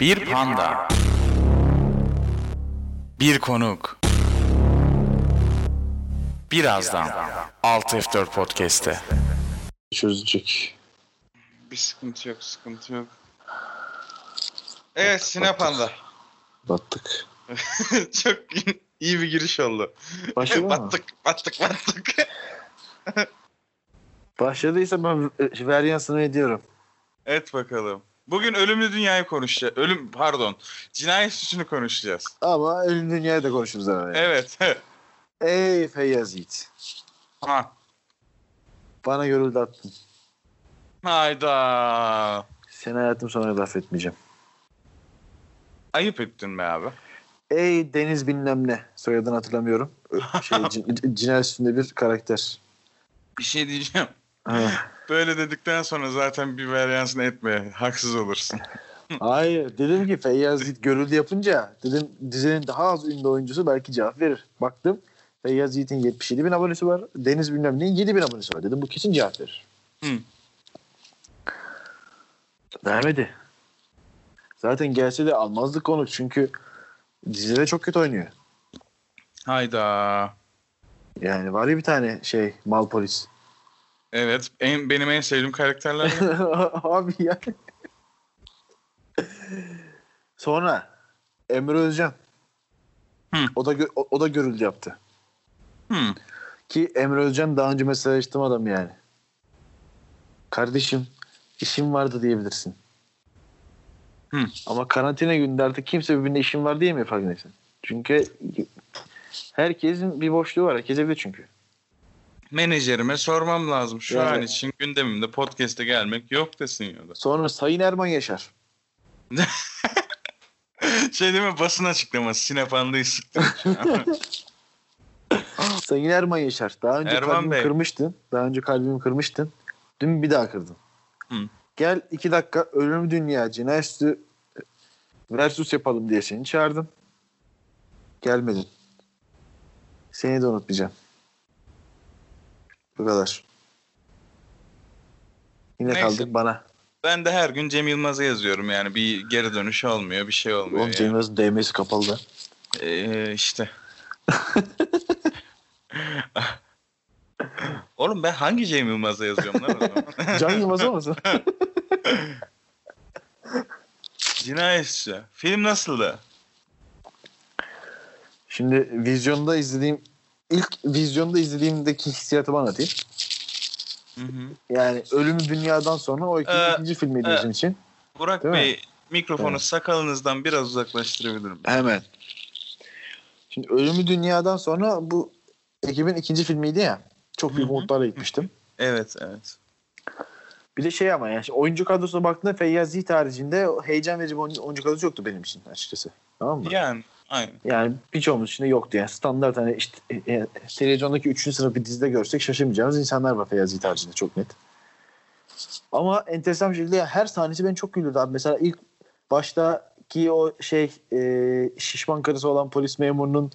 Bir panda. Bir konuk. Birazdan 6F4 Podcast'te. çözecek. Bir sıkıntı yok, sıkıntı yok. Evet, Sinepanda. Battık. Çok iyi bir giriş oldu. Başladı mı? battık, battık, battık. Başladıysa ben e, varyansını ediyorum. evet bakalım. Bugün ölümlü dünyayı konuşacağız. Ölüm, pardon. Cinayet suçunu konuşacağız. Ama ölüm dünyayı da konuşuruz yani. Evet. Ey Feyyaz Yiğit. ha. Bana görüldü attın. Hayda. Seni hayatım sonra laf etmeyeceğim. Ayıp ettin be abi. Ey Deniz bilmem ne. Soyadını hatırlamıyorum. Şey, cin- cinayet üstünde bir karakter. Bir şey diyeceğim. Böyle dedikten sonra zaten bir varyansını etme. Haksız olursun. Hayır. Dedim ki Feyyaz görüldü yapınca dedim dizinin daha az ünlü oyuncusu belki cevap verir. Baktım Feyyaz Yiğit'in 77 bin abonesi var. Deniz bilmem neyin 7 bin abonesi var. Dedim bu kesin cevap verir. Hı. Vermedi. Zaten gelse de almazdı konu çünkü dizide çok kötü oynuyor. Hayda. Yani var ya bir tane şey mal polis. Evet. En, benim en sevdiğim karakterler. Abi ya. Sonra Emre Özcan. Hı. O da gö- o, o da görüldü yaptı. hmm. Ki Emre Özcan daha önce mesajlaştığım adam yani. Kardeşim işim vardı diyebilirsin. Hı. Ama karantina gününde artık kimse birbirine işim var diyemiyor farkındaysan. Çünkü herkesin bir boşluğu var. Herkes evde çünkü. Menajerime sormam lazım. Şu Yani- an için gündemimde podcast'e gelmek yok desin ya da. Sonra Sayın Erman Yaşar. Şey değil mi basın açıklaması. Sinepandayı sıktım. Sayın Erman Yaşar. Daha önce Erman kalbimi Bey. kırmıştın. Daha önce kalbimi kırmıştın. Dün bir daha kırdın. Hı. Gel iki dakika ölüm dünya cinayet üstü versus yapalım diye seni çağırdım. Gelmedin. Seni de unutmayacağım. Bu kadar. Yine Neyse. kaldık bana. ben de her gün Cem Yılmaz'a yazıyorum yani. Bir geri dönüş olmuyor. Bir şey olmuyor. Oğlum yani. Cem Yılmaz'ın DM'si kapalı da. Ee, işte. Oğlum ben hangi Cem Yılmaz'a yazıyorum lan o zaman? Can Yılmaz olmasın? Cinayetçi. Film nasıldı? Şimdi vizyonda izlediğim ilk vizyonda izlediğimdeki hissiyatı bana anlatayım. Hı hı. Yani Ölümü Dünya'dan sonra o ikinci, Ee, ikinci filmiydi e, bizim için. Burak Değil mi? Bey mikrofonu Evet. sakalınızdan biraz uzaklaştırabilir miyim? Hemen. Şimdi Ölümü Dünya'dan sonra bu ekibin ikinci filmiydi ya. Çok büyük umutlarla gitmiştim. Evet evet. Bir de şey ama yani oyuncu kadrosuna baktığında Feyyaz Yiğit haricinde heyecan verici bir oyuncu kadrosu yoktu benim için açıkçası. Tamam mı? Yani aynen. Yani birçoğumuz için de yoktu yani. Standart hani işte e, e, televizyondaki 3. sınıf bir dizide görsek şaşırmayacağımız insanlar var Feyyaz haricinde çok net. Ama enteresan bir şekilde ya her sahnesi beni çok güldürdü abi. Mesela ilk baştaki o şey e, şişman karısı olan polis memurunun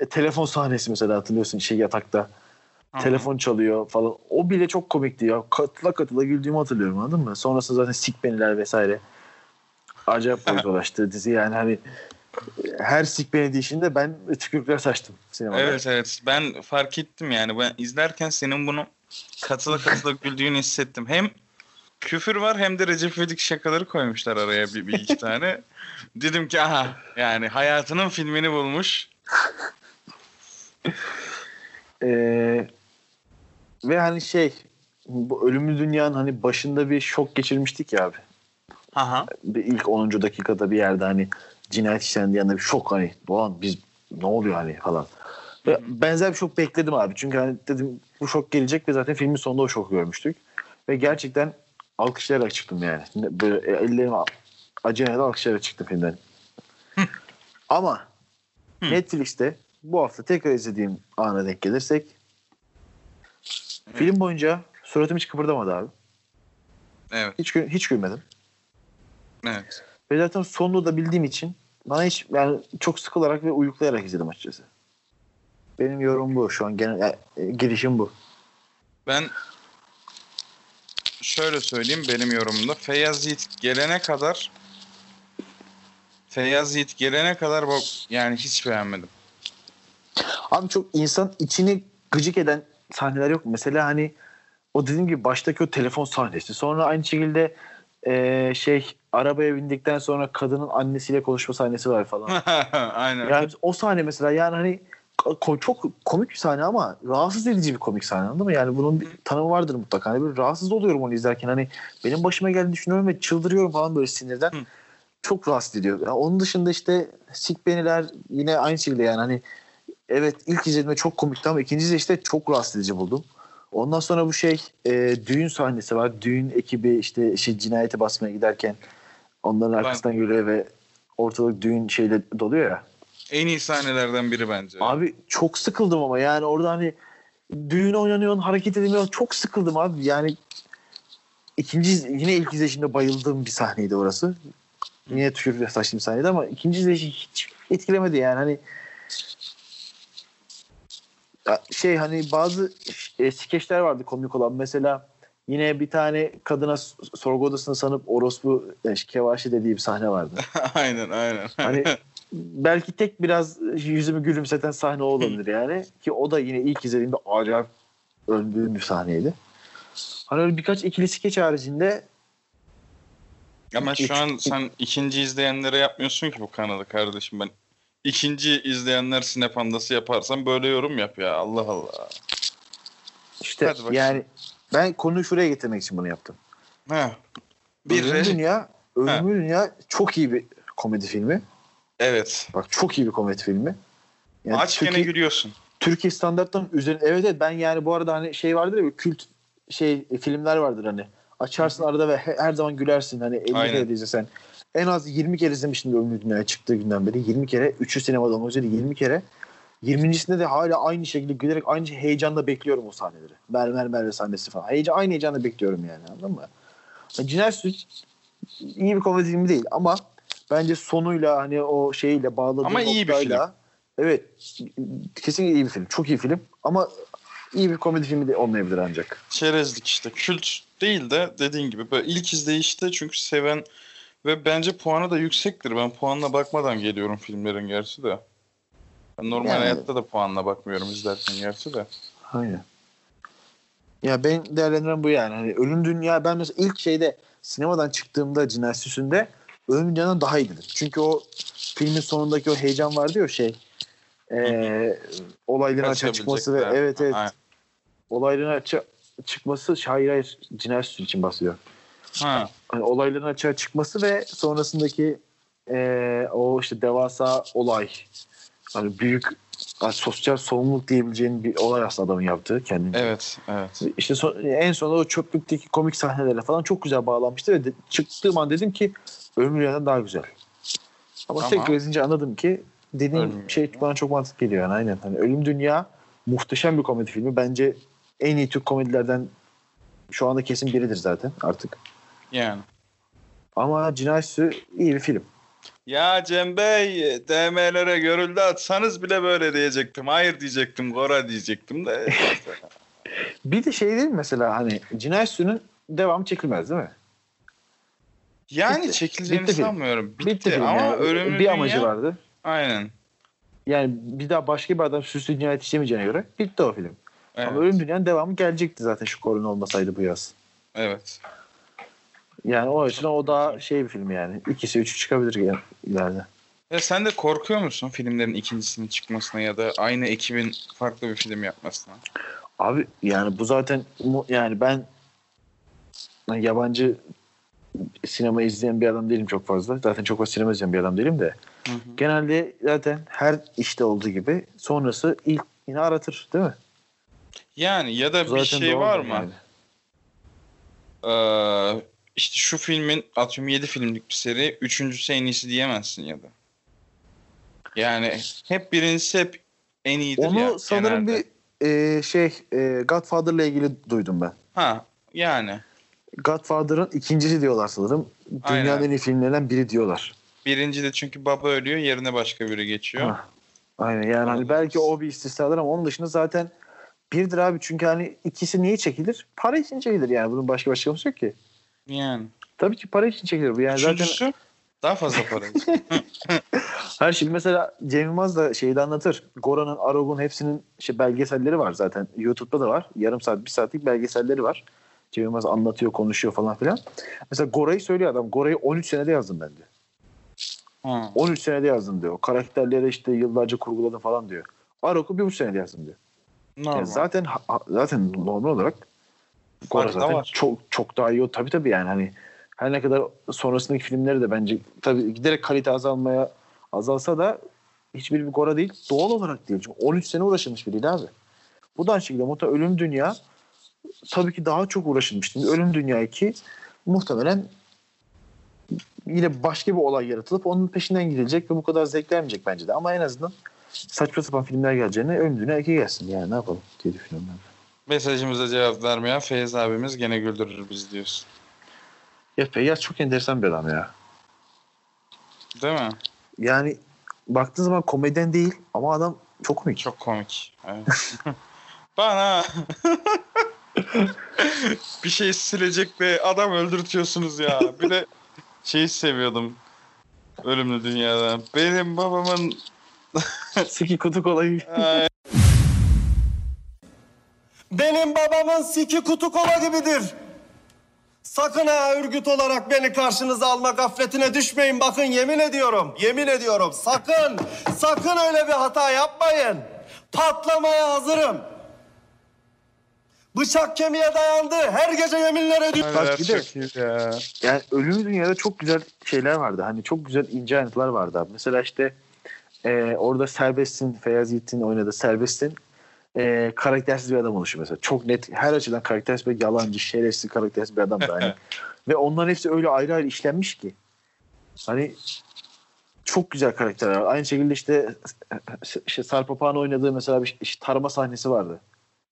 e, telefon sahnesi mesela hatırlıyorsun şey yatakta. Telefon çalıyor falan. O bile çok komikti ya. Katıla katıla güldüğümü hatırlıyorum anladın mı? Sonrasında zaten sik beniler vesaire. Acayip boyutlaştı dizi yani hani her sik beni dişinde ben tükürükler saçtım sinemada. Evet evet ben fark ettim yani ben izlerken senin bunu katıla katıla güldüğünü hissettim. Hem küfür var hem de Recep İvedik şakaları koymuşlar araya bir, bir iki tane. Dedim ki aha yani hayatının filmini bulmuş. Ee, ve hani şey bu ölümlü dünyanın hani başında bir şok geçirmiştik ya abi. Aha. Bir ilk 10. dakikada bir yerde hani cinayet işlendi yanında bir şok hani Doğan biz ne oluyor hani falan. Ve benzer bir şok bekledim abi. Çünkü hani dedim bu şok gelecek ve zaten filmin sonunda o şoku görmüştük. Ve gerçekten alkışlayarak çıktım yani. Böyle ellerimi acıyana da alkışlayarak çıktım filmden. Ama. Netflix'te bu hafta tekrar izlediğim ana denk gelirsek film boyunca suratım hiç kıpırdamadı abi. Evet Hiç hiç gülmedim. evet. Ve zaten sonunu da bildiğim için bana hiç yani çok sıkılarak ve uyuklayarak izledim açıkçası. Benim yorum bu şu an genel e, girişim bu. Ben şöyle söyleyeyim benim yorumumda. Feyyaz Yiğit gelene kadar Feyyaz Yiğit gelene kadar bak yani hiç beğenmedim. Abi çok insan içini gıcık eden sahneler yok mu? Mesela hani o dediğim gibi baştaki o telefon sahnesi. Sonra aynı şekilde eee, şey arabaya bindikten sonra kadının annesiyle konuşma sahnesi var falan. Aynen. Yani o sahne mesela yani hani ko- çok komik bir sahne ama rahatsız edici bir komik sahne anladın mı? Yani bunun bir tanımı vardır mutlaka. Hani böyle rahatsız oluyorum onu izlerken. Hani benim başıma geldiğini düşünüyorum ve çıldırıyorum falan böyle sinirden. Hı. Çok rahatsız ediyor. Yani onun dışında işte Sik Beniler yine aynı şekilde yani hani evet ilk izlediğimde çok komikti ama ikinci de işte çok rahatsız edici buldum. Ondan sonra bu şey e, düğün sahnesi var. Düğün ekibi işte şey cinayete basmaya giderken onların Ben- arkasından geliyor ve ortalık düğün şeyle doluyor ya. En iyi sahnelerden biri bence. Abi çok sıkıldım ama yani orada hani düğün oynanıyor, hareket edemiyor. Çok sıkıldım abi. Yani ikinci yine ilk izleyişimde bayıldığım bir sahneydi orası. Yine tükürükle saçlı bir sahneydi ama ikinci izleyişi hiç etkilemedi yani hani şey hani bazı e, skeçler vardı komik olan. Mesela yine bir tane kadına sorgu odasını sanıp orospu e, kevaşi dediği bir sahne vardı. aynen aynen. Hani belki tek biraz yüzümü gülümseten sahne o olabilir yani. Ki o da yine ilk izlediğimde acayip öldüğüm bir sahneydi. Hani öyle birkaç ikili skeç haricinde Ama şu an sen ikinci izleyenlere yapmıyorsun ki bu kanalı kardeşim. Ben ikinci izleyenler sinepandası yaparsam böyle yorum yap ya. Allah Allah. işte yani ben konuyu şuraya getirmek için bunu yaptım. Ha. Bir Ölümlü Dünya, Ölümlü Dünya çok iyi bir komedi filmi. evet. Bak çok iyi bir komedi filmi. Yani Aç gene Türkiye, gülüyorsun. Türkiye standartlarının üzerine evet evet ben yani bu arada hani şey vardır ya kült şey e, filmler vardır hani. Açarsın arada ve he- her zaman gülersin hani 50 Aynen. kere de izlesen. En az 20 kere izlemişimdir Ölümlü Dünya'ya çıktığı günden beri. 20 kere. 3'ü sinemada olmak üzere 20 kere. 20.sinde de hala aynı şekilde gülerek aynı heyecanla bekliyorum o sahneleri. Mermer Merve sahnesi falan. Heyecan, aynı heyecanla bekliyorum yani anladın mı? Yani Cinayet Suç iyi bir komedi filmi değil ama bence sonuyla hani o şeyle bağladığı Ama iyi bir noktayla- Evet. Kesinlikle iyi bir film. Çok iyi film. Ama iyi bir komedi filmi de olmayabilir ancak. Çerezlik işte. Kült değil de dediğin gibi böyle ilk izleyişte çünkü seven ve bence puanı da yüksektir. Ben puanla bakmadan geliyorum filmlerin gerçi de. Ben normal Yani- hayatta da puanla bakmıyorum izlerken gerçi de. Aynen. Ya ben değerlendiren bu yani. Hani Ölüm Dünya ben mesela ilk şeyde sinemadan çıktığımda Cinayet Süsü'nde Ölüm Dünya'dan daha iyidir. Çünkü o filmin sonundaki o heyecan vardı ya şey. Ee, olayların açığa çıkması ve evet evet Aynen. olayların açığa çıkması hayır hayır Cinayet Süsü için bahsediyor. Ha. hani olayların açığa çıkması ve sonrasındaki eee, o işte devasa olay hani büyük hani sosyal sorumluluk diyebileceğin bir olay aslında adamın yaptığı kendince. Evet, evet. İşte son- en sonunda o çöplükteki komik sahnelerle falan çok güzel bağlanmıştı ve de, çıktığım an dedim ki Ölüm Rüya'dan daha güzel. Ama Ama- tekrar izleyince anladım ki dediğim Ölüm şey bana çok mantıklı geliyor yani aynen. Hani Ölüm Dünya muhteşem bir komedi filmi. Bence en iyi Türk komedilerden şu anda kesin biridir zaten artık. Yani. Ama Cinayet Süsü iyi bir film. Ya Cem Bey, DM'lere görüldü atsanız bile böyle diyecektim. Hayır diyecektim, Gora diyecektim de. Bir de şey değil mi mesela hani Cinayet Süsü'nün devamı çekilmez değil mi? Yani Bitti. çekileceğini Bitti sanmıyorum. Bitti, Bitti ama yani. ölümlü bir amacı Dünya- vardı. Aynen. Yani bir daha başka bir adam süslü cinayet işlemeyeceğine göre bitti o film. Evet. Ama Ölüm Dünya'nın devamı gelecekti zaten şu korona olmasaydı bu yaz. evet. Yani o açıdan o daha şey bir film yani. İkisi üçü çıkabilir yani ileride. Ya sen de korkuyor musun filmlerin ikincisinin çıkmasına ya da aynı ekibin farklı bir film yapmasına? Abi yani bu zaten yani ben yabancı sinema izleyen bir adam değilim çok fazla. Zaten çok fazla sinema izleyen bir adam değilim de. Hı hı. Genelde zaten her işte olduğu gibi sonrası ilk yine aratır değil mi? Yani ya da Zaten bir şey var mı? yani. Ee, işte şu filmin atıyorum 7 filmlik bir seri. Üçüncüsü en iyisi diyemezsin ya da. Yani hep birincisi hep en iyidir Onu ya sanırım genelde. bir e, şey e, Godfather'la ilgili duydum ben. Ha yani. Godfather'ın ikincisi diyorlar sanırım. Dünyanın Aynen. en iyi filmlerinden biri diyorlar. Birinci de çünkü baba ölüyor yerine başka biri geçiyor. Ha. Aynen yani hani belki o bir istisnadır ama onun dışında zaten birdir abi çünkü hani ikisi niye çekilir? Para için çekilir yani bunun başka bir açıklaması yok ki. Yani. Tabii ki para için çekilir bu yani zaten Üçüncüsü Daha fazla para. Her şey mesela Cem Yılmaz da şeyde anlatır. Gora'nın, Arog'un hepsinin şey belgeselleri var zaten. YouTube'da da var. Yarım saat, bir saatlik belgeselleri var. Cem Yılmaz anlatıyor, konuşuyor falan filan. Mesela Gora'yı söylüyor adam. Gora'yı 13 senede yazdım ben diyor. Ha. 13 senede yazdım diyor. Karakterleri işte yıllarca kurguladım falan diyor. Arog'u bir buçuk senede yazdım diyor. Normal. Yani zaten zaten normal olarak Gora zaten var. çok çok daha iyi. o. Tabii tabii yani hani her ne kadar sonrasındaki filmleri de bence tabii giderek kalite azalmaya azalsa da hiçbir bir Gora değil. Doğal olarak değil. Çünkü 13 sene uğraşılmış biriydi abi. Bu da aynı şekilde muhtemelen Ölüm Dünya tabii ki daha çok uğraşılmış. Şimdi Ölüm Dünya 2 muhtemelen yine başka bir olay yaratılıp onun peşinden gidilecek ve bu kadar zevk vermeyecek bence de. Ama en azından saçma sapan filmler geleceğine Ölüm Dünya 2 gelsin. Yani ne yapalım diye düşünüyorum ben. Mesajımıza cevap vermeyen Feyyaz abimiz gene güldürür biz diyorsun. Ya Feyyaz çok enteresan bir adam ya. Değil mi? Yani baktığın zaman komedyen değil ama adam çok komik. Çok komik. Evet. Bana bir şey silecek de adam öldürtüyorsunuz ya. Bir de şeyi seviyordum. Ölümlü Dünya'da. Benim babamın Siki kutu kolayı. Benim babamın siki kutu kola gibidir. Sakın ha örgüt olarak beni karşınıza alma gafletine düşmeyin. Bakın yemin ediyorum, yemin ediyorum. Sakın, sakın öyle bir hata yapmayın. Patlamaya hazırım. Bıçak kemiğe dayandı. Her gece yeminler ediyorum. Bak bir de-. Yani Ölümlü Dünya'da çok güzel şeyler vardı. Hani çok güzel ince ayrıntılar vardı abi. Mesela işte e, orada Serbest'in, Feyyaz Yiğit'in oynadığı Serbest'in e, karaktersiz bir adam oluşu mesela. Çok net her açıdan karaktersiz bir yalancı, şerefsiz karaktersiz bir adam da hani. Ve onların hepsi öyle ayrı ayrı işlenmiş ki. Hani çok güzel karakterler var. Aynı şekilde işte, işte Sarp Apağ'ın oynadığı mesela bir işte tarama sahnesi vardı.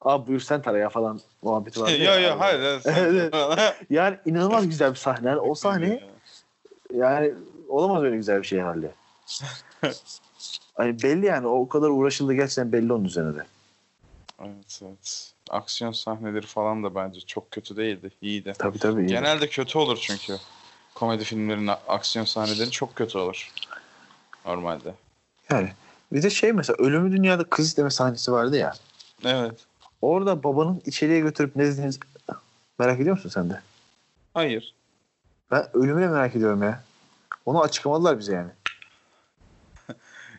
Abi buyur sen tara ya falan muhabbeti vardı. Yo ya. yo hayır. Yani inanılmaz güzel bir sahne. Yani o sahne yani olamaz öyle güzel bir şey herhalde. Hani belli yani o kadar uğraşıldı gerçekten belli onun üzerine de. Evet evet. Aksiyon sahneleri falan da bence çok kötü değildi. İyiydi. Tabii tabii. iyi. Genelde kötü olur çünkü. Komedi filmlerinin aksiyon sahneleri çok kötü olur. Normalde. Yani bir de şey mesela Ölümü Dünya'da kız isteme sahnesi vardı ya. Evet. Orada babanın içeriye götürüp ne dediğiniz merak ediyor musun sen de? Hayır. Ben ölümüne merak ediyorum ya. Onu açıklamadılar bize yani.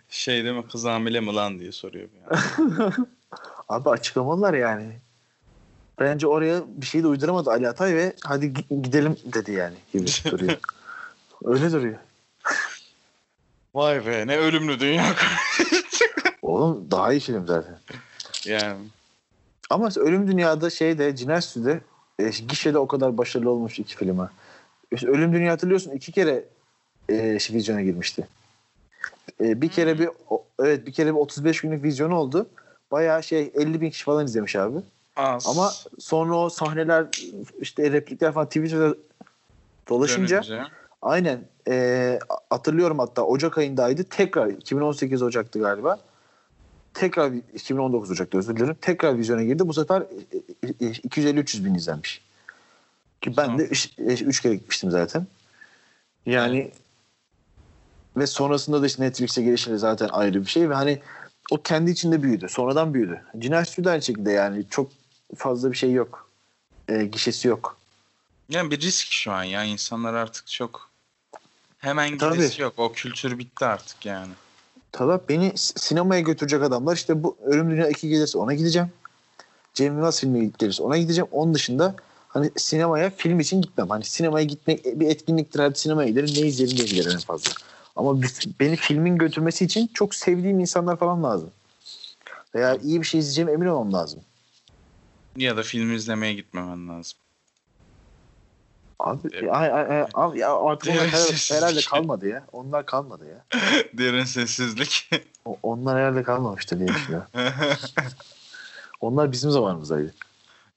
Şey değil mi kız hamile mi lan diye soruyor. Yani. Abi açıklamadılar yani. Bence oraya bir şey de uyduramadı Ali Atay ve hadi gi- gidelim dedi yani gibi duruyor. Öyle duruyor. Vay be ne ölümlü dünya. Oğlum daha iyi film zaten. yani. Ama Ölüm Dünya'da şeyde Cinayet Süsü'de e, gişede o kadar başarılı olmuş iki film ha. İşte Ölüm Dünya hatırlıyorsun iki kere e, vizyona girmişti. E, bir kere bir o- evet bir kere bir 35 günlük vizyonu oldu. Bayağı şey 50 bin kişi falan izlemiş abi. Az. Ama sonra o sahneler işte replikler falan Twitter'da dolaşınca Dönünce. aynen e, hatırlıyorum hatta Ocak ayındaydı. Tekrar 2018 Ocak'tı galiba. Tekrar 2019 Ocak'ta özür dilerim. Tekrar vizyona girdi. Bu sefer e, e, 250-300 bin izlenmiş. Ki ben de 3 kere gitmiştim zaten. Yani ve sonrasında da işte Netflix'e gelişleri zaten ayrı bir şey ve hani o kendi içinde büyüdü. Sonradan büyüdü. Süsü de aynı şekilde yani çok fazla bir şey yok. E, gişesi yok. Yani bir risk şu an ya. insanlar artık çok hemen Tabii. gidesi yok. O kültür bitti artık yani. Tabii beni sinemaya götürecek adamlar işte bu Ölüm Dünya 2 gelirse ona gideceğim. Cem Yılmaz filmi gelirse ona gideceğim. Onun dışında hani sinemaya film için gitmem. Hani sinemaya gitmek bir etkinliktir. Hadi sinemaya giderim. Ne izleyelim diye giderim en fazla. Ama beni filmin götürmesi için çok sevdiğim insanlar falan lazım. Veya iyi bir şey izleyeceğim emin olmam lazım. Ya da film izlemeye gitmemen lazım. Abi, Evet. ay, ay, ay, abi ya artık onlar Evet, herhalde, kalmadı ya. Onlar kalmadı ya. Derin sessizlik. O- onlar herhalde kalmamıştır diye düşünüyorum. Onlar bizim zamanımızdaydı.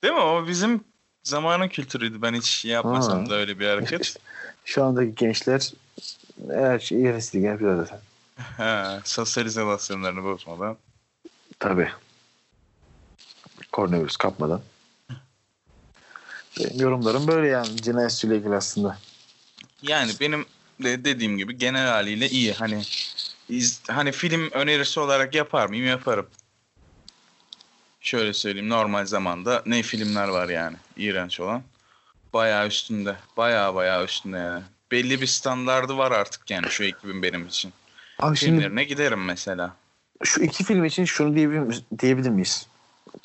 Değil mi? O bizim zamanın kültürüydü. Ben hiç yapmasam Ha. da öyle bir hareket. Şu andaki gençler her şeyi hevesli yapıyor zaten. ha, sosyalizasyonlarını bozmadan. Tabii. Koronavirüs kapmadan. Benim yorumlarım böyle yani cinayet süsüyle ilgili aslında. Yani benim de dediğim gibi genel haliyle iyi. Hani iz, hani film önerisi olarak yapar mıyım? Yaparım. Şöyle söyleyeyim normal zamanda ne filmler var yani iğrenç olan. Bayağı üstünde. Bayağı bayağı üstünde yani. Belli bir standardı var artık yani şu ekibin benim için. Abi şimdi Filmlerine giderim mesela. şu iki film için şunu diyebilir, miyiz- diyebilir miyiz?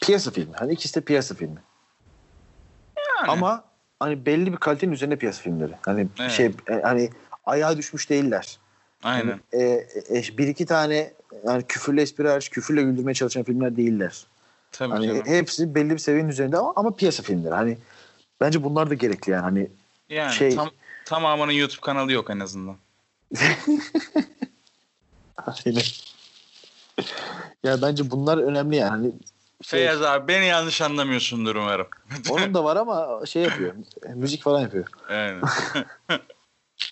Piyasa filmi. Hani ikisi de piyasa filmi. Yani. Ama hani belli bir kalitenin üzerine piyasa filmleri. Hani Evet. şey e, hani ayağa düşmüş değiller. Aynen. Hani, e, e, bir iki tane yani küfürlü espri hariç küfürle güldürmeye çalışan filmler değiller. Tabii Hani canım. hepsi belli bir seviyenin üzerinde ama, ama piyasa filmleri. Hani bence bunlar da gerekli yani. Hani Yani şey- tam, tamamının YouTube kanalı yok en azından. Aynen. ya bence bunlar önemli yani. Hani şey, Feyyaz abi beni yanlış anlamıyorsundur umarım. onun da var ama şey yapıyor. müzik falan yapıyor. Yani.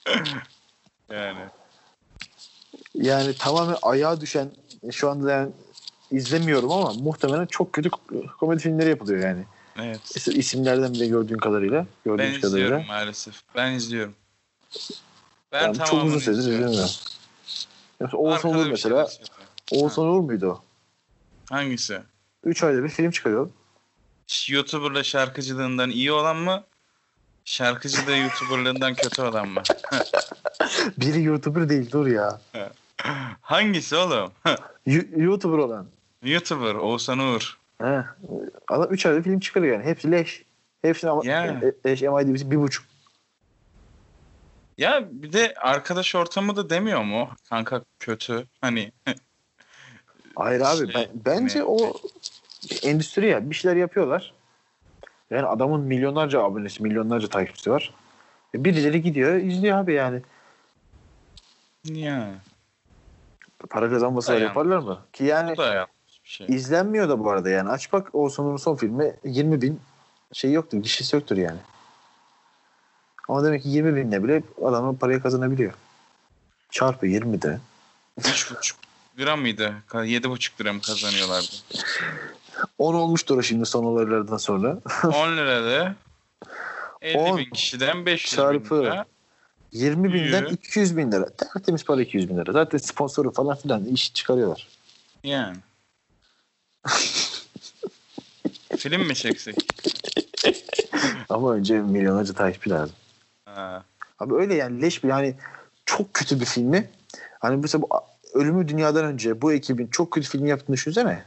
yani. Yani tamamen ayağa düşen şu anda yani izlemiyorum ama muhtemelen çok kötü komedi filmleri yapılıyor yani. Evet. İs- İsimlerden bile gördüğün kadarıyla. Ben Gördüğümüz izliyorum kadarıyla. maalesef. Ben izliyorum. Ben Yani çok uzun süredir izlemiyorum. Oğuzhan Uğur şey mesela. yapıyor. Oğuzhan Uğur muydu o? Hangisi? Üç ayda bir film çıkarıyor. YouTuber'la şarkıcılığından iyi olan mı? Şarkıcılığı YouTuber'lığından kötü olan mı? Biri YouTuber değil dur ya. Hangisi oğlum? YouTuber olan. YouTuber Oğuzhan Uğur. He. Adam 3 ayda film çıkarıyor yani. Hepsi leş. Hepsine ama Yani. e- eş MIDB'si bir buçuk. Ya bir de arkadaş ortamı da demiyor mu? Kanka kötü. Hani Hayır abi Şey, ben, bence ne- o endüstri ya bir şeyler yapıyorlar. Yani adamın milyonlarca abonesi, milyonlarca takipçisi var. E birileri gidiyor, izliyor abi yani. ya Para kazanması yaparlar mı? Ki yani şey. izlenmiyor da bu arada yani. Aç bak Oğuzhan'ın son filmi 20 bin şey yoktur, gişesi yoktur yani. Ama demek ki 20 binle bile adamın parayı kazanabiliyor. Çarpı 20 de. 3,5 lira mıydı? Ka- 7,5 lira mı kazanıyorlardı? 10 olmuştur o şimdi son olaylardan sonra. 10 lirada 50 On bin kişiden 500 çarpı bin lira. 20 binden Yürü. 200 bin lira. Tertemiz para 200 bin lira. Zaten sponsoru falan filan iş çıkarıyorlar. Yani. Film mi çeksek? Ama önce milyonlarca takipçi lazım. Ha. Abi öyle yani leş bir hani çok kötü bir filmi. Hani mesela bu Ölümü Dünya'dan önce bu ekibin çok kötü filmi yaptığını düşünsene.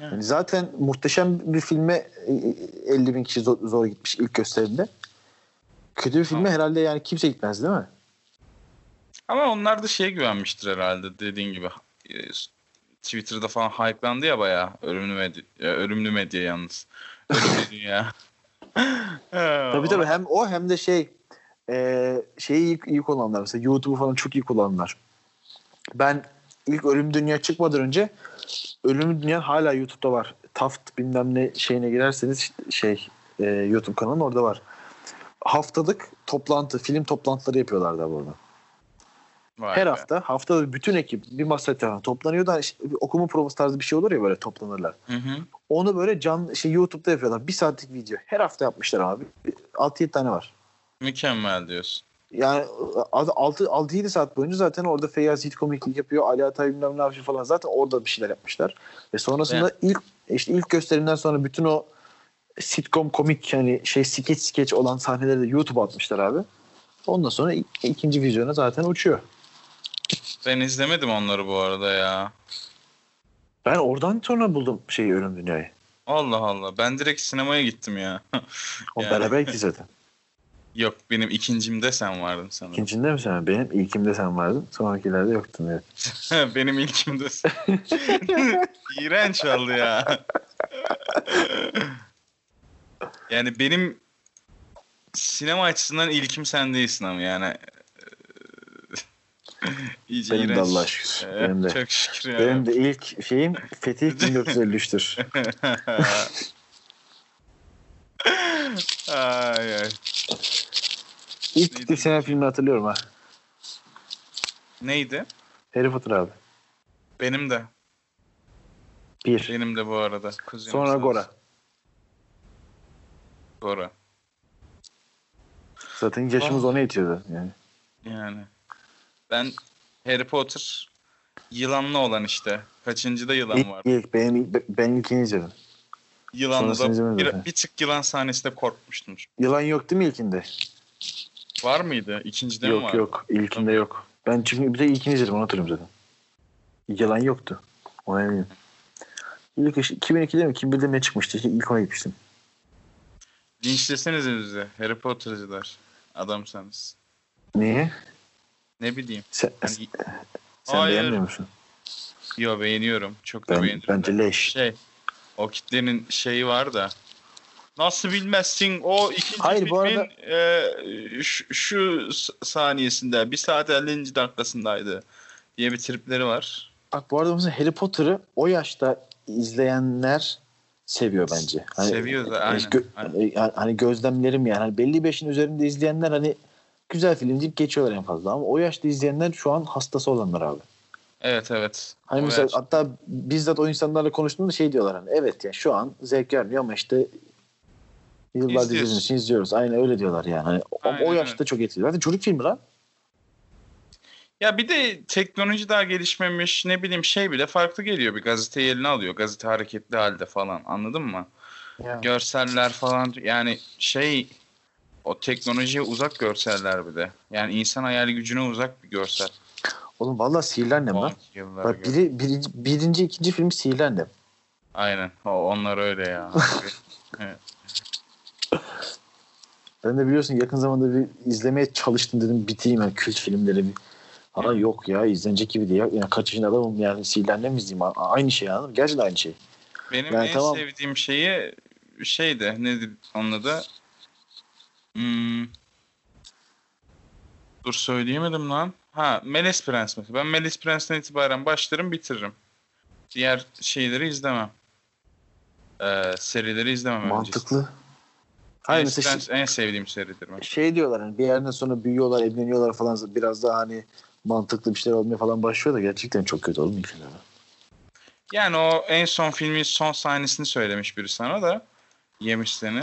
Evet. Yani zaten muhteşem bir filme e, e, 50 bin kişi zor, zor gitmiş ilk gösterimde. Kötü bir filme Tamam. herhalde yani kimse gitmez değil mi? Ama onlar da şeye güvenmiştir herhalde dediğin gibi. Twitter'da falan hype'landı ya bayağı. Ölümlü medya, ya, ölümlü medya yalnız. Ölümlü dünya. Tabii tabii hem o hem de şey e, şeyi iyi, iyi kullananlar mesela YouTube'u falan çok iyi kullananlar. Ben ilk Ölüm Dünya çıkmadan önce Ölüm Dünya hala YouTube'da var. Taft bilmem ne şeyine girerseniz işte şey e, YouTube kanalının orada var. Haftalık toplantı, film toplantıları yapıyorlardı burada. Vay Her be. hafta haftada bütün ekip bir masa etrafında toplanıyor da işte bir okuma provası tarzı bir şey olur ya böyle toplanırlar. Hı hı. Onu böyle can şey YouTube'da yapıyorlar. Bir saatlik video. Her hafta yapmışlar abi. 6-7 tane var. Mükemmel diyorsun. Yani 6-7 saat boyunca zaten orada Feyyaz Yiğit komiklik yapıyor. Ali Atay bilmem ne yapıyor falan. Zaten orada bir şeyler yapmışlar. Ve sonrasında ilk işte ilk gösterimden sonra bütün o sitcom komik yani şey skeç skeç olan sahneleri de YouTube'a atmışlar abi. Ondan sonra ik- ikinci vizyona zaten uçuyor. Ben izlemedim onları bu arada ya. Ben oradan sonra buldum şeyi Ölüm Dünya'yı. Allah Allah. Ben direkt sinemaya gittim ya. O Yani. beraber zaten. Yok benim ikincimde sen vardın sanırım. İkincinde mi sen? Benim ilkimde sen vardın. Sonrakilerde yoktun evet. benim ilkimde sen. İğrenç oldu ya. yani benim sinema açısından ilkim sen değilsin ama yani. İyice Benim de iğrenç. Allah şükür. Ee, Benim de. Çok şükür ya. Benim de ilk şeyim Fetih 1453'tür. ay ay. İlk gittiğim sinema filmini hatırlıyorum ha. Neydi? Harry Potter abi. Benim de. Bir. Benim de bu arada. Kuzenim Sonra sağ Gora. Gora. Zaten yaşımız Oh. ona yetiyordu yani. Yani. Ben Harry Potter yılanlı olan işte. Kaçıncıda yılan İlk, var? ilk, benim, ben ilkini izledim. Yılanlı da bir, bir tık yılan sahnesinde korkmuştum. Yılan yok değil mi ilkinde? Var mıydı? İkincide mi yok vardı? yok. İlkinde yok. Ben çünkü bir de ilkini izledim onu hatırlıyorum zaten. Yalan yoktu. Ona eminim. İlk iş 2002'de mi? 2001'de mi ne çıkmıştı? İşte ilk ona gitmiştim. Linçlesenize bizi. Harry Potter'cılar. Adamsanız. Niye? Ne bileyim. Sen, Yani, sen Hayır. beğenmiyor musun? yo beğeniyorum. Çok da Ben, beğeniyorum. bence leş. Şey, o kitlenin şeyi var da. Nasıl bilmezsin o ikinci Hayır, bu filmin arada- e, şu, şu saniyesinde bir saat 50. dakikasındaydı diye bir tripleri var. Bak bu arada mesela Harry Potter'ı o yaşta izleyenler seviyor bence. Seviyor da, e, aynen, gö- aynen. yani- hani gözlemlerim yani. Hani belli yaşın üzerinde izleyenler hani güzel film deyip geçiyorlar en fazla. Ama o yaşta izleyenler şu an hastası olanlar abi. Evet evet. Hani O mesela yaş- hatta bizzat o insanlarla konuştuğumda şey diyorlar hani evet ya şu an zevk vermiyor ama işte yıllardır izlediğimiz için izliyoruz. Aynen öyle diyorlar yani. Hani o- Aynen o yaşta çok etkili. Zaten çocuk filmi lan. Ya bir de teknoloji daha gelişmemiş ne bileyim şey bile farklı geliyor. Bir gazeteyi eline alıyor. Gazete hareketli halde falan anladın mı? Görseller falan yani şey o teknolojiye uzak görseller bir de. Yani insan hayali gücüne uzak bir görsel. Oğlum vallahi Sihirli Annem lan. Bak biri, birinci, birinci, ikinci filmi Sihirli Annem. Aynen. O, onlar öyle ya. Ben de biliyorsun yakın zamanda bir izlemeye çalıştım dedim biteyim yani kült filmleri bir. Ama yok ya izlenecek gibi değil. Yani kaç yaşında adamım yani Sihirli Annem izleyeyim. Aynı şey anladın? Gerçekten aynı şey. Benim Yani en tamam. sevdiğim şeyi şeydi nedir onun adı? Hmm. Dur söyleyemedim lan. Ha Melis Prens mesela. Ben Melis Prens'ten itibaren başlarım bitiririm. Diğer şeyleri izlemem. Ee, serileri izlemem öncesi. Mantıklı. Hayır Melis mesela Prens en sevdiğim seridir. ben. şey diyorlar hani bir yerden sonra büyüyorlar, evleniyorlar falan biraz daha hani mantıklı bir şeyler olmaya falan başlıyor da gerçekten çok kötü ilk filmler. Yani o en son filmin son sahnesini söylemiş biri sana da yemiş seni.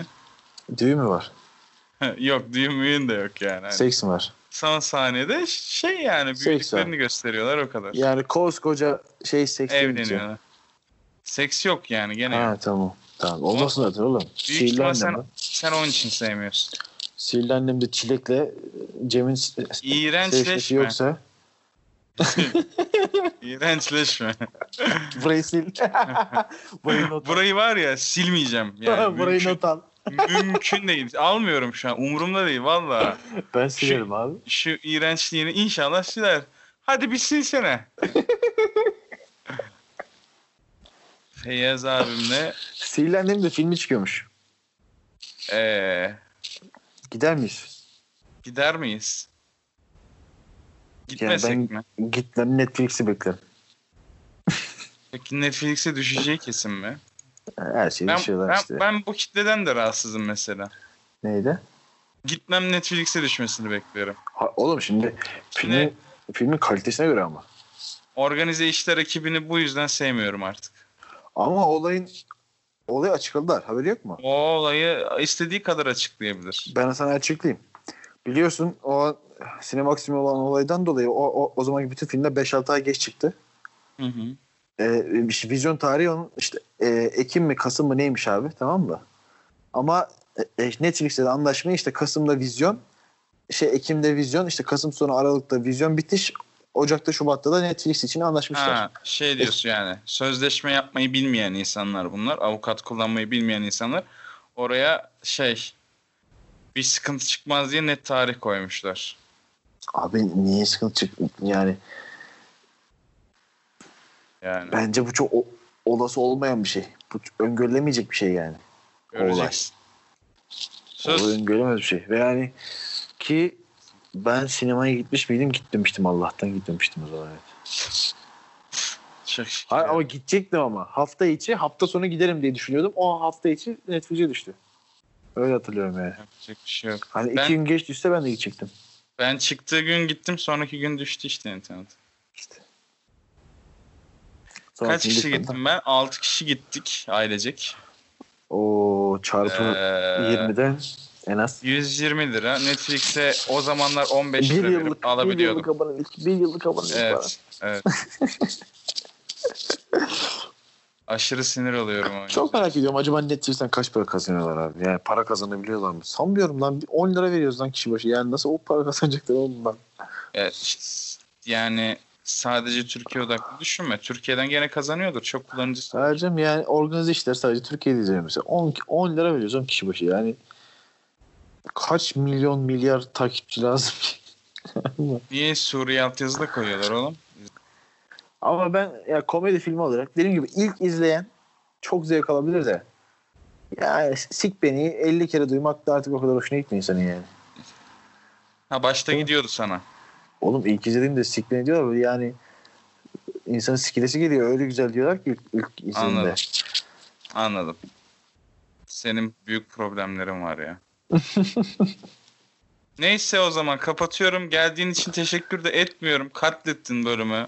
Düğün mü var? yok düğün de yok yani. Hani Seks var? son sahnede şey yani büyüdüklerini gösteriyorlar o kadar. Yani koskoca şey seks? Evleniyorlar. Seks yok yani gene. yok. Ha tamam. Tamam. Olmasın zaten oğlum. Sihirli annem sen, sen onun için sevmiyorsun. Sihirli annem de çilekle Cem'in s- sevişmesi İğrençleşme. yoksa İğrençleşme. burayı sil. burayı. Burayı var ya silmeyeceğim. Yani burayı not al. Mümkün değil. Almıyorum şu an. Umurumda değil valla. Ben silerim abi. Şu iğrençliğini inşallah siler. Hadi bir silsene. Feyyaz abimle Sihirli annem de filmi çıkıyormuş. eee Gider miyiz? gider miyiz? Gitmesek ben- mi? Gitmem Netflix'i beklerim. Peki Netflix'e düşeceği kesin mi? Her şeyi Ben, ben, işte. ben bu kitleden de rahatsızım mesela. Neydi? Gitmem Netflix'e düşmesini bekliyorum. Ha, oğlum şimdi filmin, filmin kalitesine göre ama. Organize işler ekibini bu yüzden sevmiyorum artık. Ama olayın olayı açıkladılar. Haberi yok mu? O olayı istediği kadar açıklayabilir. Ben sana açıklayayım. Biliyorsun o Cinemaxim'e olan olaydan dolayı o, o, o zamanki bütün filmler 5-6 ay geç çıktı. Hı hı. Ee, işte vizyon tarihi onun işte e, Ekim mi Kasım mı neymiş abi tamam mı? Ama e, e, Netflix'te de anlaşmayı işte Kasım'da vizyon şey Ekim'de vizyon işte Kasım sonu Aralık'ta vizyon bitiş Ocak'ta Şubat'ta da Netflix için anlaşmışlar. Ha, şey diyorsun yani. Sözleşme yapmayı bilmeyen insanlar bunlar. Avukat kullanmayı bilmeyen insanlar. Oraya şey bir sıkıntı çıkmaz diye net tarih koymuşlar. Abi niye sıkıntı çık yani Yani bence bu çok o- olası olmayan bir şey. Bu öngörülemeyecek bir şey yani. göreceksin. Söz. Olay öngörülemez bir şey. Ve yani ki ben sinemaya gitmiş miydim? Gitmemiştim Allah'tan gitmemiştim o zaman. Evet. Çok Hayır, ama gidecektim ama. Hafta içi, hafta sonu giderim diye düşünüyordum. O hafta içi Netflix'e düştü. Öyle hatırlıyorum yani. Yapacak bir şey yok. Hani Ben- iki gün geç düşse ben de gidecektim. Ben çıktığı gün gittim sonraki gün düştü işte internet. İşte. Kaç kişi gittim ben? 6 kişi gittik ailecek. O çarpı Ee, 20'den En az. 120 lira. Netflix'e o zamanlar 15 Bir lira yıllık, bir alabiliyordum. yıllık abonelik. Bir yıllık abonelik. Evet. Evet. Aşırı sinir oluyorum o Çok merak ediyorum acaba Netflix'ten kaç para kazanıyorlar abi? Yani para kazanabiliyorlar mı? Sanmıyorum lan. Bir 10 lira veriyoruz lan kişi başı. Yani nasıl o para kazanacaklar oğlum lan? Evet, yani sadece Türkiye odaklı düşünme. Türkiye'den gene kazanıyordur. Çok kullanıcısı. Sadece yani organize işler sadece Türkiye'de izliyor mesela. 10, 10 lira veriyoruz 10 kişi başı. Yani kaç milyon milyar takipçi lazım ki? Niye Suriye altyazı da koyuyorlar oğlum? Ama ben ya komedi filmi olarak dediğim gibi ilk izleyen çok zevk alabilir de ya sik beni 50 kere duymak da artık o kadar hoşuna gitmiyor insanın yani. Ha başta gidiyordu sana. Oğlum ilk izlediğimde sik beni diyorlar böyle yani insanın sikilesi geliyor öyle güzel diyorlar ki ilk, ilk izlediğimde. Anladım. Anladım. Senin büyük problemlerin var ya. Neyse o zaman kapatıyorum. Geldiğin için teşekkür de etmiyorum. Katlettin bölümü.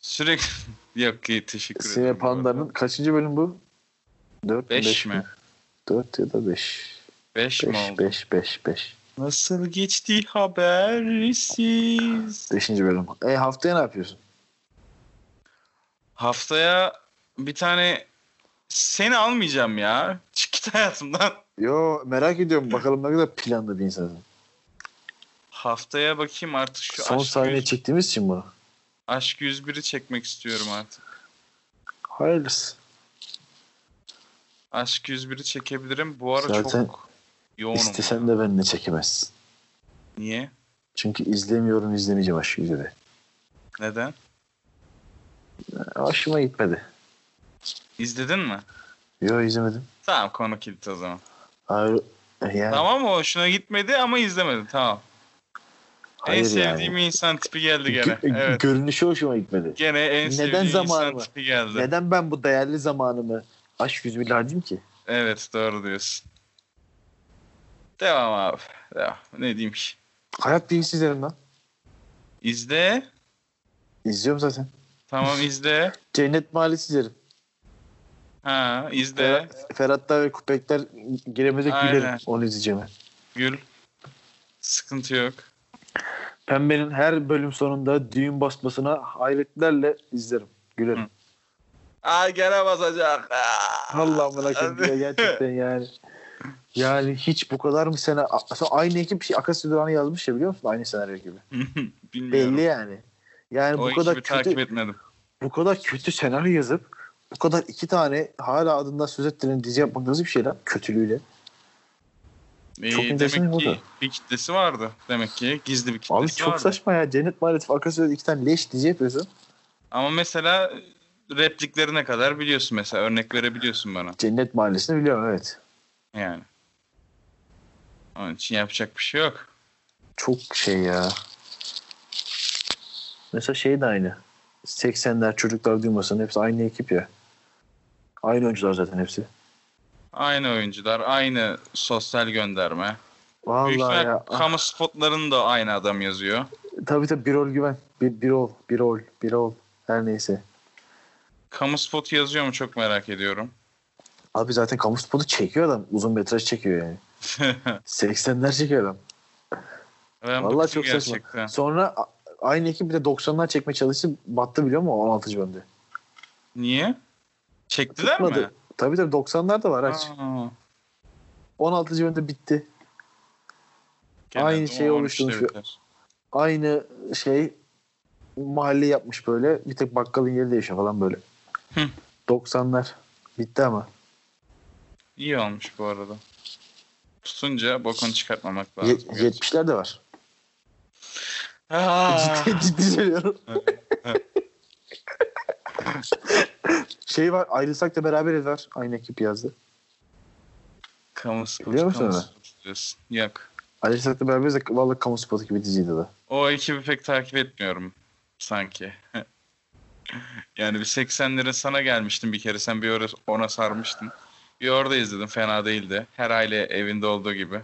Sürekli... Yok iyi teşekkür ederim. Sine Panda'nın kaçıncı bölüm bu? 4 5 mi? 4 ya da 5. 5 mi 5 oldu? 5 5 5. Nasıl geçti habersiz? 5. bölüm. E haftaya ne yapıyorsun? Haftaya bir tane seni almayacağım ya. Çık git hayatımdan. Yo merak ediyorum bakalım ne kadar planlı bir insansın. Haftaya bakayım artık şu Son aşk, sahne yüz, çektiğimiz için bunu. aşk 101'i çekmek istiyorum artık. Hayırlısı. Aşk 101'i çekebilirim. Bu ara Zaten çok yoğunum. İstesen de benimle çekemezsin. Niye? Çünkü izlemiyorum izlemeyeceğim aşk yüzüğü. Neden? Hoşuma gitmedi. İzledin mi? Yo izlemedim. Tamam konu kilit o zaman. Hayır. Yani, Tamam? Hoşuna gitmedi ama izlemedin. Tamam. en hayır sevdiğim yani. insan tipi geldi gene. Gö- Evet. Görünüşü hoşuma gitmedi. Gene en Neden sevdiğim insan tipi geldi. Neden ben bu değerli zamanımı aşk yüzüğüyle harcayayım ki? Evet doğru diyorsun. Devam abi. Devam. Ne diyeyim ki? Hayat bilgisi izlerim lan. İzle. İzliyorum zaten. Tamam izle. Cennet Mahallesi izlerim. Ha izle. Ferhat, Ferhatlar ve Kupekler giremezek Aynen. gülerim. Onu izleyeceğim. ben. Gül. Sıkıntı yok. Pembe'nin her bölüm sonunda düğün basmasına hayretlerle izlerim. Gülerim. Hı. Ay gene basacak. Aa. Allah'ım bırakın ya gerçekten yani. Yani hiç bu kadar mı sene... Aynı ekip şey Akasya Duran'ı yazmış ya biliyor musun? Aynı senaryo gibi. Bilmiyorum. Belli yani. Yani o bu kadar ekibi takip kötü etmedim. bu kadar kötü senaryo yazıp bu kadar iki tane hala adından söz ettiren dizi yapmak nasıl bir şey lan kötülüğüyle. Ee, Çok demek ki oldu. bir kitlesi vardı. Demek ki gizli bir kitlesi Abi çok vardı. saçma ya. Cennet Mahallesi Akasya'da iki tane leş dizi yapıyorsun. Ama mesela repliklerine kadar biliyorsun mesela. Örnek verebiliyorsun bana. Cennet Mahallesi'ni biliyorum evet. Yani. Onun için yapacak bir şey yok. Çok şey ya. Mesela şey de aynı. 80'ler çocuklar duymasın hepsi aynı ekip ya. Aynı oyuncular zaten hepsi. Aynı oyuncular, aynı sosyal gönderme. Vallahi ihtimal ya. Ah, kamu spotlarını da aynı adam yazıyor. tabii tabii Birol Güven. Bir, Birol, Birol, Birol. Her neyse. Kamu spotu yazıyor mu çok merak ediyorum. Abi zaten kamu spotu çekiyor adam. Uzun metraj çekiyor yani. 80'ler çekiyor adam. ben Vallahi çok saçma. gerçekten. Sonra aynı ekip bir de 90'lar çekmeye çalıştı. Battı biliyor musun 16. bölümde. Niye? Çektiler Tutmadı. mi? Tabii tabii 90'lar da var aç. Aa, 16. bölümde bitti. gene Aynı şey 13'te oluşturmuş. Aynı şey mahalle yapmış böyle. Bir tek bakkalın yeri değişiyor falan böyle. Hı. 90'lar. Bitti ama. İyi olmuş bu arada. Tutunca bokunu çıkartmamak Ye- lazım. gerçekten. 70'ler de var. Ciddi, ciddi söylüyorum. şey var ayrılsak da beraberiz var. Aynı ekip yazdı. kamu spotu, Biliyor musun kamu onu? spotu diyorsun. Yok. Ayrılsak da beraberiz de vallahi kamu spotu gibi diziydi de. O ekibi pek takip etmiyorum sanki. yani bir 80'lerin sana gelmiştim bir kere. Sen bir ara ona sarmıştın. Bir orada izledim. Fena değildi. Her aile evinde olduğu gibi.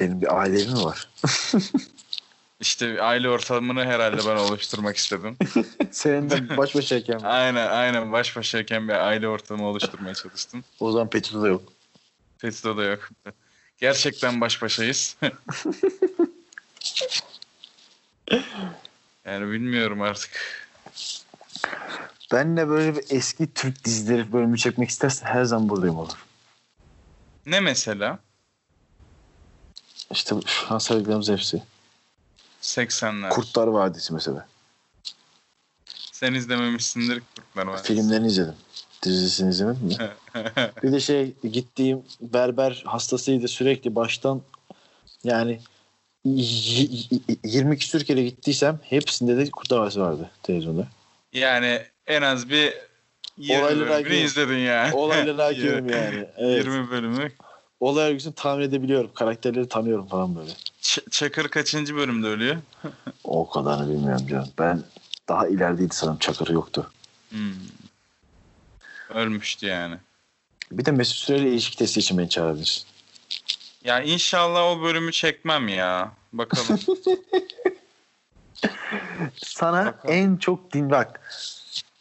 Benim bir ailem mi var? İşte bir aile ortamını herhalde ben oluşturmak istedim. Senin de baş başayken. aynen aynen baş başayken bir aile ortamı oluşturmaya çalıştım. o zaman Petito da yok. Petito da yok. Gerçekten baş başayız. yani bilmiyorum artık. Ben de böyle bir eski Türk dizileri bölümü çekmek istersen her zaman buradayım olur. Ne mesela? İşte şu an saydıklarımız hepsi. 80'ler. Kurtlar Vadisi mesela. Sen izlememişsindir Kurtlar Vadisi. Filmlerini izledim. Dizisini izlemedim mi? bir de şey gittiğim berber hastasıydı sürekli baştan yani y- y- 20 küsür kere gittiysem hepsinde de Kurtlar Vadisi vardı televizyonda. Yani en az bir 20 Olayları bölümünü hakimim. izledin yani. Olaylara hakimim yani. Evet. 20 bölümü. Olay örgüsünü tahmin edebiliyorum. Karakterleri tanıyorum falan böyle. Ç- Çakır kaçıncı bölümde ölüyor? O kadarını bilmiyorum canım. Ben daha ilerideydi sanırım. Çakırı yoktu. Hmm. Ölmüştü yani. Bir de Mesut Süreyle ilişki testi için beni çağırabilirsin. Ya inşallah o bölümü çekmem ya. Bakalım. Sana Bakalım. en çok din bak.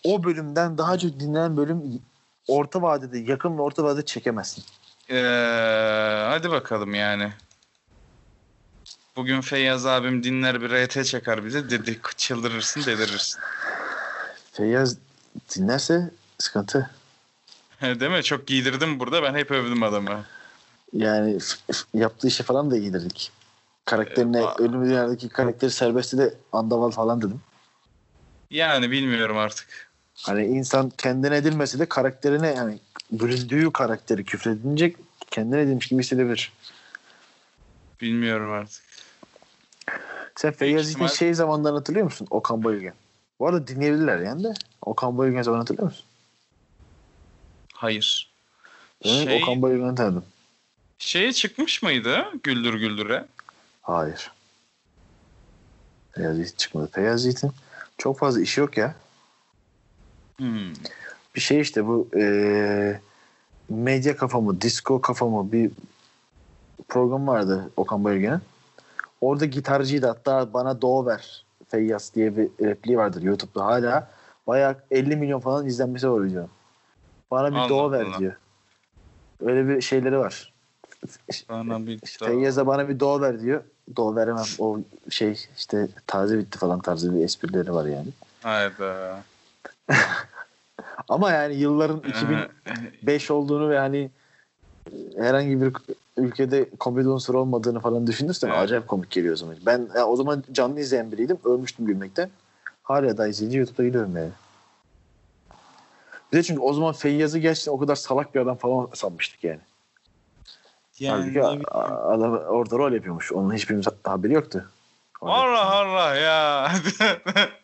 O bölümden daha çok dinlenen bölüm orta vadede, yakın ve orta vadede çekemezsin. Ee, hadi bakalım yani. Bugün Feyyaz abim dinler bir RT çeker bize. Dedi çıldırırsın delirirsin. Feyyaz dinlerse sıkıntı. Değil mi? Çok giydirdim burada. Ben hep övdüm adamı. Yani yaptığı işe falan da giydirdik. Karakterine, Ee, ölüm dünyadaki karakteri serbestte de andaval falan dedim. Yani bilmiyorum artık. Hani insan kendine edilmese de karakterine yani büründüğü karakteri küfredince kendine edilmiş gibi hissedebilir. Bilmiyorum artık. Sen Feyyaz ihtimal- Yiğit'in şey zamanlarını hatırlıyor musun? Okan Bayülgen. Bu arada dinleyebilirler yani de. Okan Bayülgen zamanı hatırlıyor musun? Hayır. Ben Şey, Okan Bayülgen'i tanıdım. şeye çıkmış mıydı? Güldür Güldür'e. Hayır. Feyyaz Yiğit çıkmadı. Feyyaz Yiğit'in çok fazla işi yok ya. Hmm. Bir şey işte bu eee medya kafamı, disco kafamı bir program vardı Okan Bayülgen'in. Orada gitarcıydı hatta bana Doğu ver Feyyaz diye bir repliği vardır YouTube'da hala. Bayağı 50 milyon falan izlenmesi var videonun. Bana bir Allah Doğu ver Allah. diyor. Öyle bir şeyleri var. Bana bir Feyyaz'a bana bir Doğu ver diyor. Doğu veremem. O şey işte taze bitti falan tarzı bir esprileri var yani. Hayda. Ama yani yılların 2005 olduğunu ve hani herhangi bir ülkede komedi unsuru olmadığını falan düşünürsen Evet. acayip komik geliyor o zaman. Ben ya o zaman canlı izleyen biriydim. Ölmüştüm gülmekten. Hala da izleyince YouTube'da gülüyorum yani. Bir de çünkü o zaman Feyyaz'ı gerçekten o kadar salak bir adam falan sanmıştık yani. yani Halbuki adam orada rol yapıyormuş. Onun hiçbirimiz haberi yoktu. Allah Allah ya.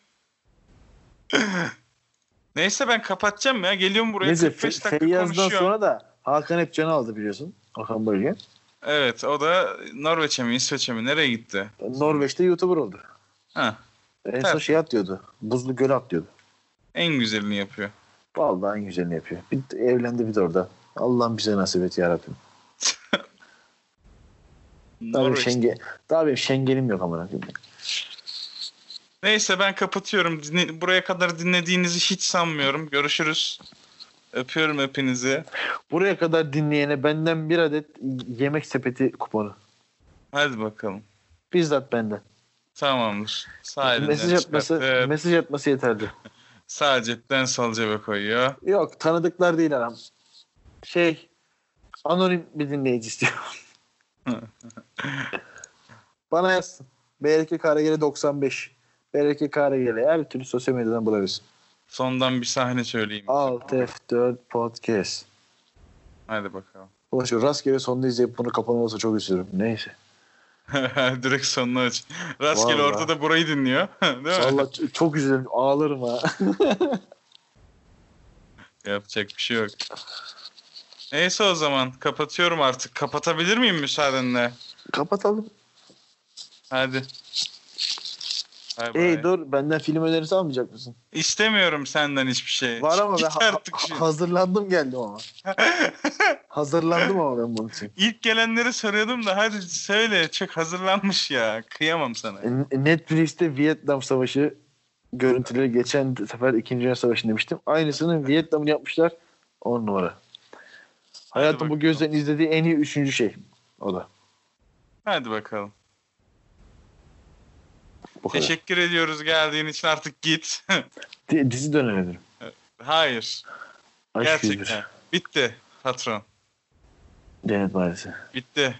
Neyse ben kapatacağım ya. Geliyorum buraya Neyse 45 Fe- dakika Feyyaz'dan konuşuyorum. sonra da Hakan Epcan'ı aldı biliyorsun. Hakan Bölgen. Evet o da Norveç'e mi İsveç'e mi nereye gitti? Norveç'te YouTuber oldu. Ha, En son Tabii. şey atlıyordu. Buzlu göl atlıyordu. en güzelini yapıyor. Vallahi en güzelini yapıyor. Bir evlendi bir de orada. Allah'ım bize nasip et yarabbim. Daha benim, şenge, daha benim şengenim yok amına koyayım. Neyse ben kapatıyorum. Dinle- buraya kadar dinlediğinizi hiç sanmıyorum. Görüşürüz. Öpüyorum hepinizi. Buraya kadar dinleyene benden bir adet yemek sepeti kuponu. Hadi bakalım. Bizzat benden. Tamamdır. Sağ Mesaj atması, çıkartıp mesaj atması yeterli. sağ cepten sol cebe koyuyor. Yok tanıdıklar değil aram. Şey anonim bir dinleyici istiyorum. Bana yazsın. BRK Karagele 95. BRK Karagele her türlü sosyal medyadan bulabilirsin. Sondan bir sahne söyleyeyim. Alt F4 Podcast. Hadi bakalım. Ulan şu rastgele sonunda izleyip bunu kapanırsa çok üzülürüm. Neyse. Direkt sonunu aç. Rastgele Vallahi. ortada burayı dinliyor. Değil mi? Vallahi ç- çok üzülürüm. Ağlarım ha. Yapacak bir şey yok. Neyse o zaman kapatıyorum artık. Kapatabilir miyim müsaadenle? Kapatalım. Hadi. Bay bay. Ey dur benden film önerisi almayacak mısın? İstemiyorum senden hiçbir şey. Var ama ben ha- artık ha- hazırlandım geldim ama. hazırlandım ama ben bunun için. İlk gelenleri soruyordum da hadi söyle. Çok hazırlanmış ya. Kıyamam sana. Netflix'te Vietnam Savaşı görüntüleri geçen sefer 2. Dünya Savaşı demiştim. Aynısını Vietnam'ın yapmışlar. 10 numara. Hayatım bu gözlerin izlediği en iyi üçüncü şey. O da. Hadi bakalım. Bu kadar. Teşekkür ediyoruz geldiğin için artık git. Di- Dizi dönemidir. Hayır. Aşk Gerçekten. yüzdür. Bitti patron. Cennet Mahallesi. Bitti.